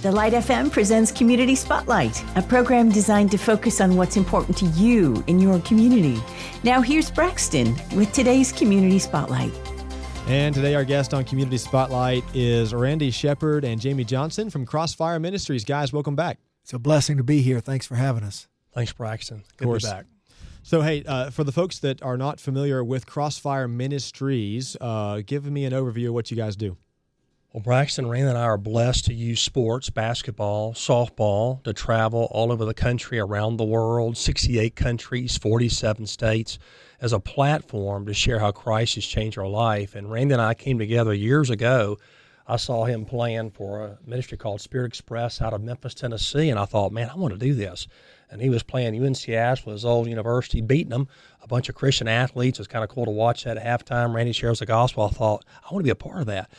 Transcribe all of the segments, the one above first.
The Light FM presents Community Spotlight, a program designed to focus on what's important to you in your community. Now, here's Braxton with today's Community Spotlight. And today, our guest on Community Spotlight is Randy Shepherd and Jamie Johnson from Crossfire Ministries. Guys, welcome back. It's a blessing to be here. Thanks for having us. Thanks, Braxton. Good of course. to be back. So, hey, uh, for the folks that are not familiar with Crossfire Ministries, uh, give me an overview of what you guys do. Well, Braxton, Rain, and I are blessed to use sports, basketball, softball, to travel all over the country, around the world, 68 countries, 47 states, as a platform to share how Christ has changed our life. And Randy and I came together years ago. I saw him playing for a ministry called Spirit Express out of Memphis, Tennessee, and I thought, man, I want to do this. And he was playing UNC Asheville, his old university, beating them, a bunch of Christian athletes. It was kind of cool to watch that at halftime. Randy shares the gospel. I thought, I want to be a part of that.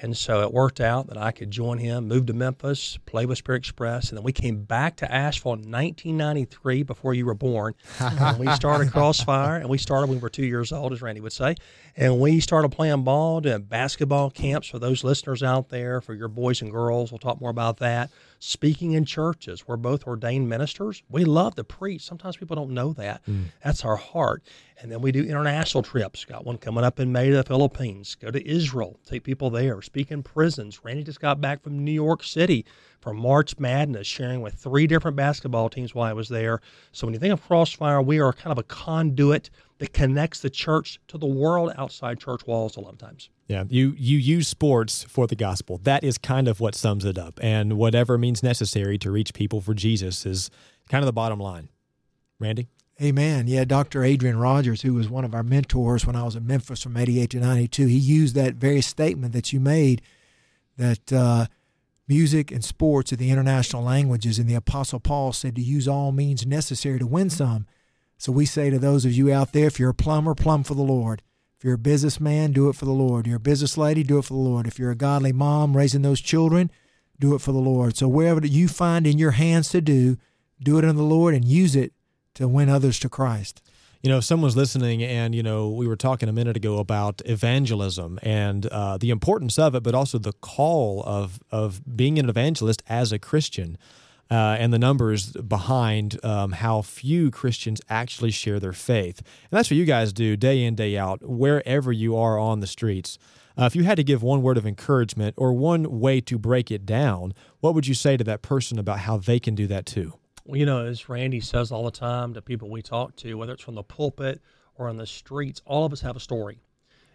And so it worked out that I could join him, move to Memphis, play with Spirit Express, and then we came back to Asheville in 1993 before you were born. and we started Crossfire, and we started when we were two years old, as Randy would say. And we started playing ball, doing basketball camps for those listeners out there, for your boys and girls. We'll talk more about that. Speaking in churches. We're both ordained ministers. We love to preach. Sometimes people don't know that. Mm. That's our heart. And then we do international trips. Got one coming up in May to the Philippines. Go to Israel, take people there. Speak in prisons. Randy just got back from New York City for March Madness, sharing with three different basketball teams while I was there. So when you think of Crossfire, we are kind of a conduit that connects the church to the world outside church walls a lot of times. Yeah, you you use sports for the gospel. That is kind of what sums it up. And whatever means necessary to reach people for Jesus is kind of the bottom line. Randy? Amen. Yeah, Dr. Adrian Rogers, who was one of our mentors when I was in Memphis from 88 to 92, he used that very statement that you made that uh, music and sports are the international languages. And the Apostle Paul said to use all means necessary to win some. So we say to those of you out there, if you're a plumber, plumb for the Lord. If you're a businessman, do it for the Lord. If You're a business lady, do it for the Lord. If you're a godly mom raising those children, do it for the Lord. So wherever you find in your hands to do, do it in the Lord and use it to win others to Christ. You know, if someone's listening, and you know, we were talking a minute ago about evangelism and uh, the importance of it, but also the call of of being an evangelist as a Christian, uh, and the numbers behind um, how few Christians actually share their faith. And that's what you guys do day in, day out, wherever you are on the streets. Uh, if you had to give one word of encouragement or one way to break it down, what would you say to that person about how they can do that too? Well, you know, as Randy says all the time to people we talk to, whether it's from the pulpit or on the streets, all of us have a story.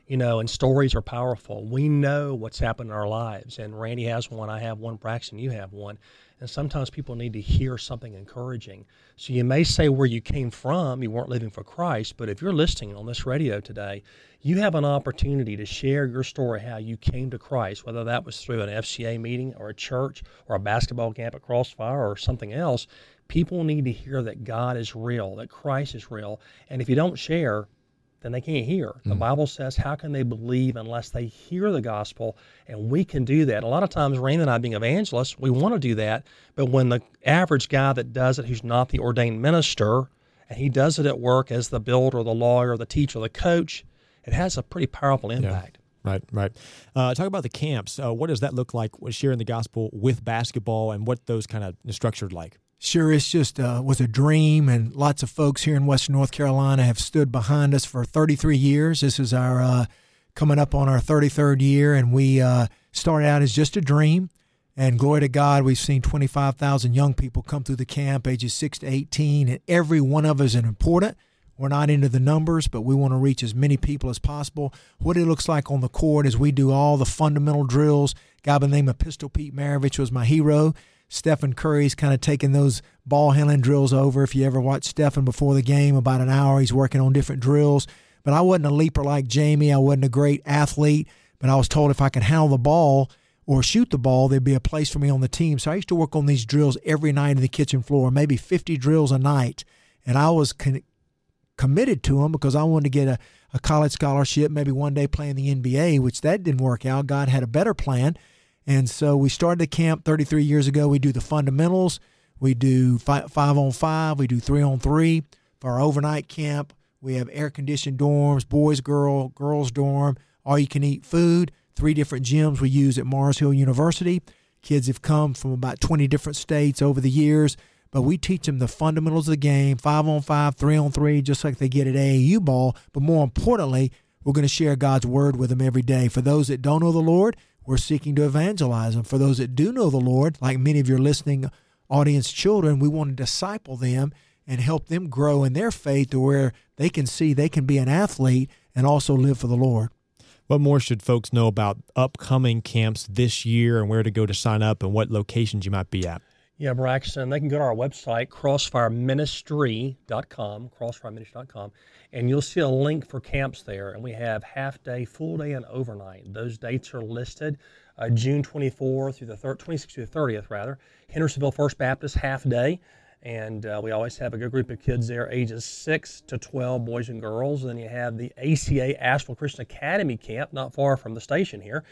You know, and stories are powerful. We know what's happened in our lives. And Randy has one, I have one, Braxton, you have one. And sometimes people need to hear something encouraging. So you may say where you came from, you weren't living for Christ, but if you're listening on this radio today, you have an opportunity to share your story, how you came to Christ, whether that was through an FCA meeting or a church or a basketball camp at Crossfire or something else. People need to hear that God is real, that Christ is real. And if you don't share, then they can't hear. The mm. Bible says, How can they believe unless they hear the gospel? And we can do that. A lot of times, Rain and I, being evangelists, we want to do that. But when the average guy that does it, who's not the ordained minister, and he does it at work as the builder, the lawyer, the teacher, the coach, it has a pretty powerful impact. Yeah. Right, right. Uh, talk about the camps. Uh, what does that look like? Sharing the gospel with basketball, and what those kind of structured like? Sure, it's just uh, was a dream, and lots of folks here in Western North Carolina have stood behind us for 33 years. This is our uh, coming up on our 33rd year, and we uh, started out as just a dream. And glory to God, we've seen 25,000 young people come through the camp, ages 6 to 18, and every one of us is important. We're not into the numbers, but we want to reach as many people as possible. What it looks like on the court is we do all the fundamental drills. A guy by the name of Pistol Pete Maravich was my hero. Stephen Curry's kind of taking those ball handling drills over. If you ever watch Stephen before the game, about an hour, he's working on different drills. But I wasn't a leaper like Jamie. I wasn't a great athlete, but I was told if I could handle the ball or shoot the ball, there'd be a place for me on the team. So I used to work on these drills every night in the kitchen floor, maybe 50 drills a night. And I was con- committed to them because I wanted to get a, a college scholarship, maybe one day playing the NBA, which that didn't work out. God had a better plan. And so we started the camp 33 years ago. We do the fundamentals. We do five, five on five. We do three on three. For our overnight camp, we have air conditioned dorms, boys, girl, girls dorm, all you can eat food. Three different gyms we use at Mars Hill University. Kids have come from about 20 different states over the years, but we teach them the fundamentals of the game five on five, three on three, just like they get at AAU ball. But more importantly, we're going to share God's word with them every day. For those that don't know the Lord, we're seeking to evangelize them. For those that do know the Lord, like many of your listening audience children, we want to disciple them and help them grow in their faith to where they can see they can be an athlete and also live for the Lord. What more should folks know about upcoming camps this year and where to go to sign up and what locations you might be at? Yeah, Braxton, they can go to our website, crossfireministry.com, crossfireministry.com, and you'll see a link for camps there. And we have half day, full day, and overnight. Those dates are listed uh, June 24th through the 26th through the 30th, rather. Hendersonville First Baptist, half day. And uh, we always have a good group of kids there, ages 6 to 12, boys and girls. And then you have the ACA Asheville Christian Academy camp, not far from the station here.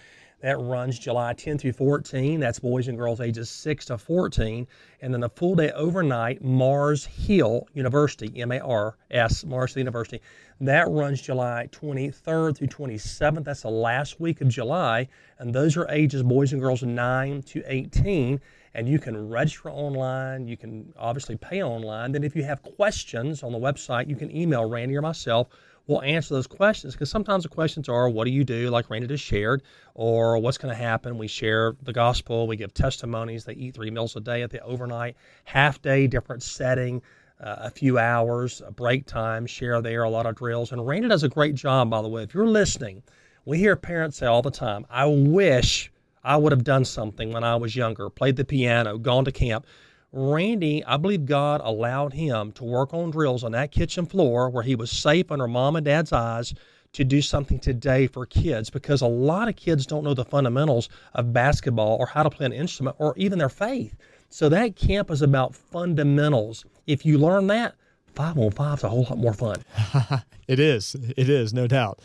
That runs July 10 through 14. That's boys and girls ages 6 to 14. And then the full day overnight, Mars Hill University, M A R S, Mars Hill University. That runs July 23rd through 27th. That's the last week of July. And those are ages boys and girls 9 to 18 and you can register online. You can obviously pay online. Then, if you have questions on the website, you can email Randy or myself. We'll answer those questions because sometimes the questions are, What do you do? like Randy just shared, or what's going to happen? We share the gospel, we give testimonies. They eat three meals a day at the overnight, half day, different setting. Uh, a few hours, a break time, share there, a lot of drills. And Randy does a great job, by the way. If you're listening, we hear parents say all the time, I wish I would have done something when I was younger, played the piano, gone to camp. Randy, I believe God allowed him to work on drills on that kitchen floor where he was safe under mom and dad's eyes to do something today for kids because a lot of kids don't know the fundamentals of basketball or how to play an instrument or even their faith. So that camp is about fundamentals. If you learn that, five on five is a whole lot more fun. it is. It is, no doubt.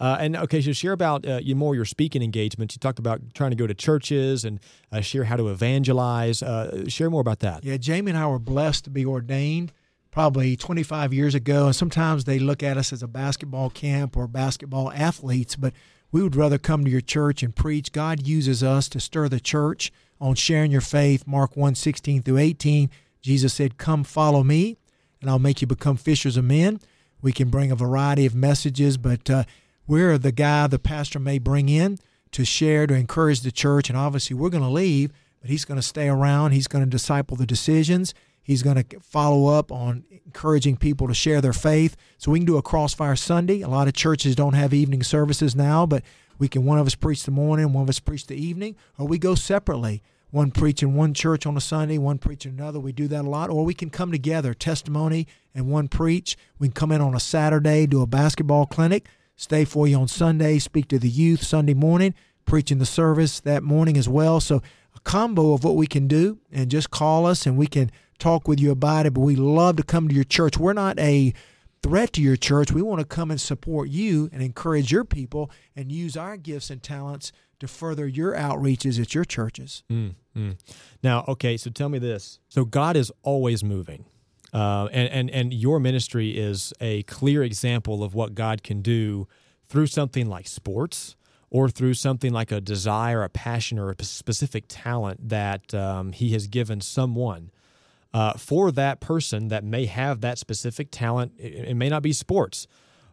Uh, and okay, so share about uh, you more your speaking engagements. You talked about trying to go to churches and uh, share how to evangelize. Uh, share more about that. Yeah, Jamie and I were blessed to be ordained probably 25 years ago, and sometimes they look at us as a basketball camp or basketball athletes, but we would rather come to your church and preach. God uses us to stir the church on sharing your faith. Mark 1 16 through 18, Jesus said, Come follow me, and I'll make you become fishers of men. We can bring a variety of messages, but uh, we're the guy the pastor may bring in to share, to encourage the church. And obviously, we're going to leave, but he's going to stay around. He's going to disciple the decisions. He's going to follow up on encouraging people to share their faith. So we can do a crossfire Sunday. A lot of churches don't have evening services now, but we can one of us preach the morning, one of us preach the evening, or we go separately. One preach in one church on a Sunday, one preach in another. We do that a lot. Or we can come together, testimony and one preach. We can come in on a Saturday, do a basketball clinic stay for you on Sunday, speak to the youth Sunday morning, preaching the service that morning as well. So a combo of what we can do and just call us and we can talk with you about it. But we love to come to your church. We're not a threat to your church. We want to come and support you and encourage your people and use our gifts and talents to further your outreaches at your churches. Mm-hmm. Now, okay, so tell me this. So God is always moving. Uh, and, and, and your ministry is a clear example of what God can do through something like sports or through something like a desire, a passion, or a specific talent that um, He has given someone. Uh, for that person that may have that specific talent, it, it may not be sports,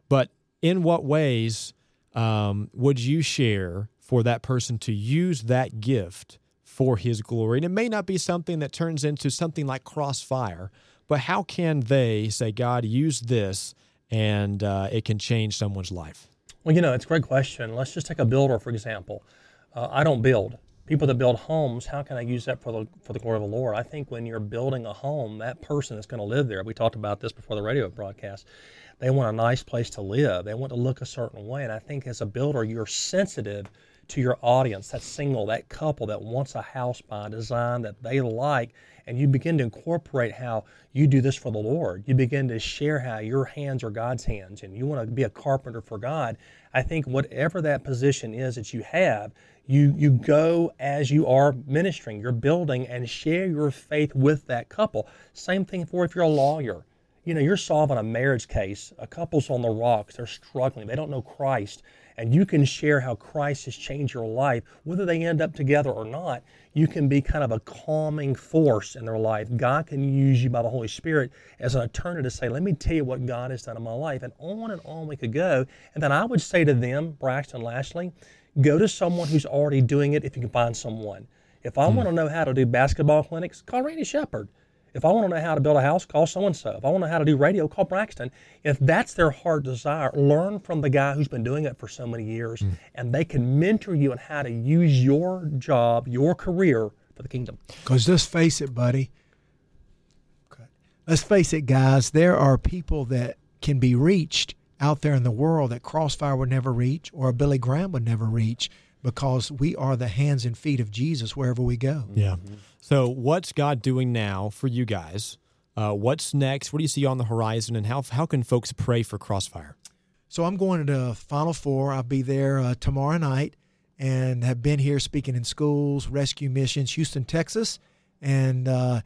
but in what ways um, would you share for that person to use that gift for His glory? And it may not be something that turns into something like crossfire, but how can they say, God, use this and uh, it can change someone's life? Well, you know, it's a great question. Let's just take a builder, for example. Uh, I don't build. People that build homes, how can I use that for the, for the glory of the Lord? I think when you're building a home, that person is going to live there. We talked about this before the radio broadcast. They want a nice place to live. They want to look a certain way. And I think as a builder, you're sensitive to your audience, that single, that couple that wants a house by design that they like, and you begin to incorporate how you do this for the Lord. You begin to share how your hands are God's hands and you want to be a carpenter for God. I think whatever that position is that you have, you you go as you are ministering, you're building and share your faith with that couple. Same thing for if you're a lawyer. You know, you're solving a marriage case, a couple's on the rocks, they're struggling, they don't know Christ and you can share how Christ has changed your life, whether they end up together or not, you can be kind of a calming force in their life. God can use you by the Holy Spirit as an attorney to say, Let me tell you what God has done in my life. And on and on we could go. And then I would say to them, Braxton Lashley, go to someone who's already doing it if you can find someone. If I hmm. want to know how to do basketball clinics, call Randy Shepherd. If I want to know how to build a house, call so and so. If I want to know how to do radio, call Braxton. If that's their heart desire, learn from the guy who's been doing it for so many years, mm. and they can mentor you on how to use your job, your career for the kingdom. Because let's face it, buddy. Let's face it, guys. There are people that can be reached out there in the world that Crossfire would never reach, or a Billy Graham would never reach, because we are the hands and feet of Jesus wherever we go. Yeah. So, what's God doing now for you guys? Uh, what's next? What do you see on the horizon, and how how can folks pray for Crossfire? So, I'm going to the Final Four. I'll be there uh, tomorrow night, and have been here speaking in schools, rescue missions, Houston, Texas, and uh,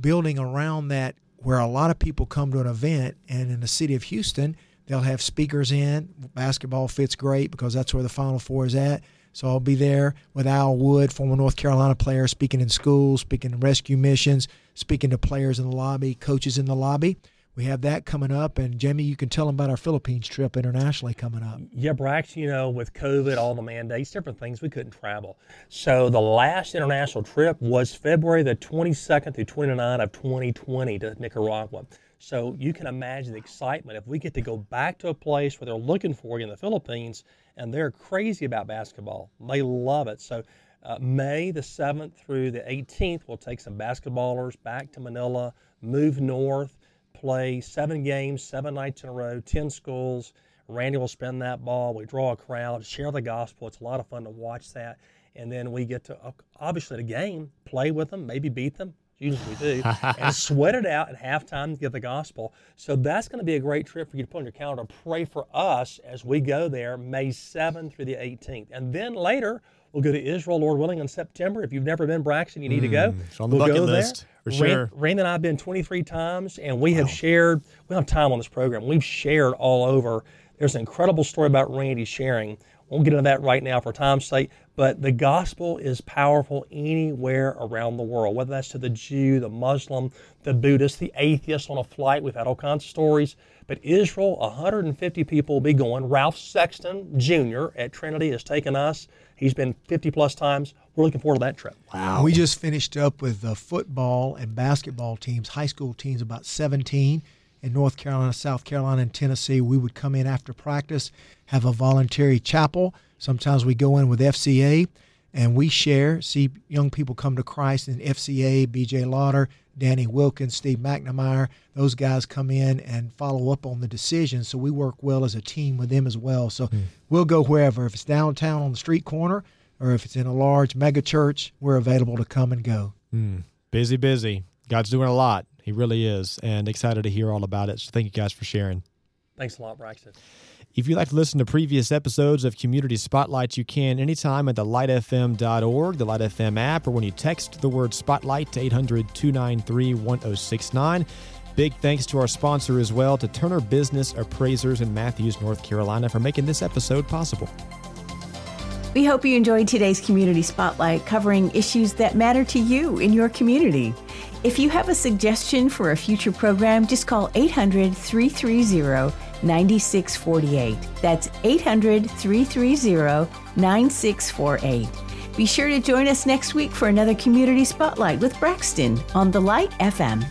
building around that where a lot of people come to an event. And in the city of Houston, they'll have speakers in. Basketball fits great because that's where the Final Four is at. So I'll be there with Al Wood, former North Carolina player, speaking in schools, speaking in rescue missions, speaking to players in the lobby, coaches in the lobby. We have that coming up, and Jamie, you can tell them about our Philippines trip internationally coming up. Yeah, Brax, you know, with COVID, all the mandates, different things, we couldn't travel. So the last international trip was February the 22nd through 29th of 2020 to Nicaragua. So you can imagine the excitement if we get to go back to a place where they're looking for you in the Philippines and they're crazy about basketball. They love it. So uh, May the 7th through the 18th, we'll take some basketballers back to Manila, move north, play seven games, seven nights in a row, 10 schools. Randy will spin that ball. We draw a crowd, share the gospel. It's a lot of fun to watch that. And then we get to, obviously, the game, play with them, maybe beat them, usually we do, and sweat it out at halftime to get the gospel. So that's going to be a great trip for you to put on your calendar. Pray for us as we go there May 7th through the 18th. And then later, we'll go to Israel, Lord willing, in September. If you've never been Braxton, you need mm, to go. Hmm, it's on the we'll bucket list there. for sure. Rand, and I have been 23 times, and we wow. have shared, we don't have time on this program, we've shared all over. There's an incredible story about Randy sharing We won't get into that right now for time's sake, but the gospel is powerful anywhere around the world, whether that's to the Jew, the Muslim, the Buddhist, the atheist on a flight. We've had all kinds of stories. But Israel, 150 people will be going. Ralph Sexton Jr. at Trinity has taken us. He's been 50 plus times. We're looking forward to that trip. Wow. We just finished up with the football and basketball teams, high school teams, about 17 in North Carolina, South Carolina, and Tennessee. We would come in after practice, have a voluntary chapel. Sometimes we go in with FCA and we share, see young people come to Christ in FCA, BJ Lauder, Danny Wilkins, Steve McNamara. Those guys come in and follow up on the decisions. So we work well as a team with them as well. So mm. we'll go wherever. If it's downtown on the street corner or if it's in a large mega church, we're available to come and go. Mm. Busy, busy. God's doing a lot. He really is, and excited to hear all about it. So thank you guys for sharing. Thanks a lot, Braxton. If you'd like to listen to previous episodes of Community Spotlight, you can anytime at the lightfm.org, the Light FM app, or when you text the word Spotlight to 800 293 1069. Big thanks to our sponsor as well, to Turner Business Appraisers in Matthews, North Carolina, for making this episode possible. We hope you enjoyed today's Community Spotlight covering issues that matter to you in your community. If you have a suggestion for a future program, just call 800 330 9648. That's 800 330 9648. Be sure to join us next week for another Community Spotlight with Braxton on the Light FM.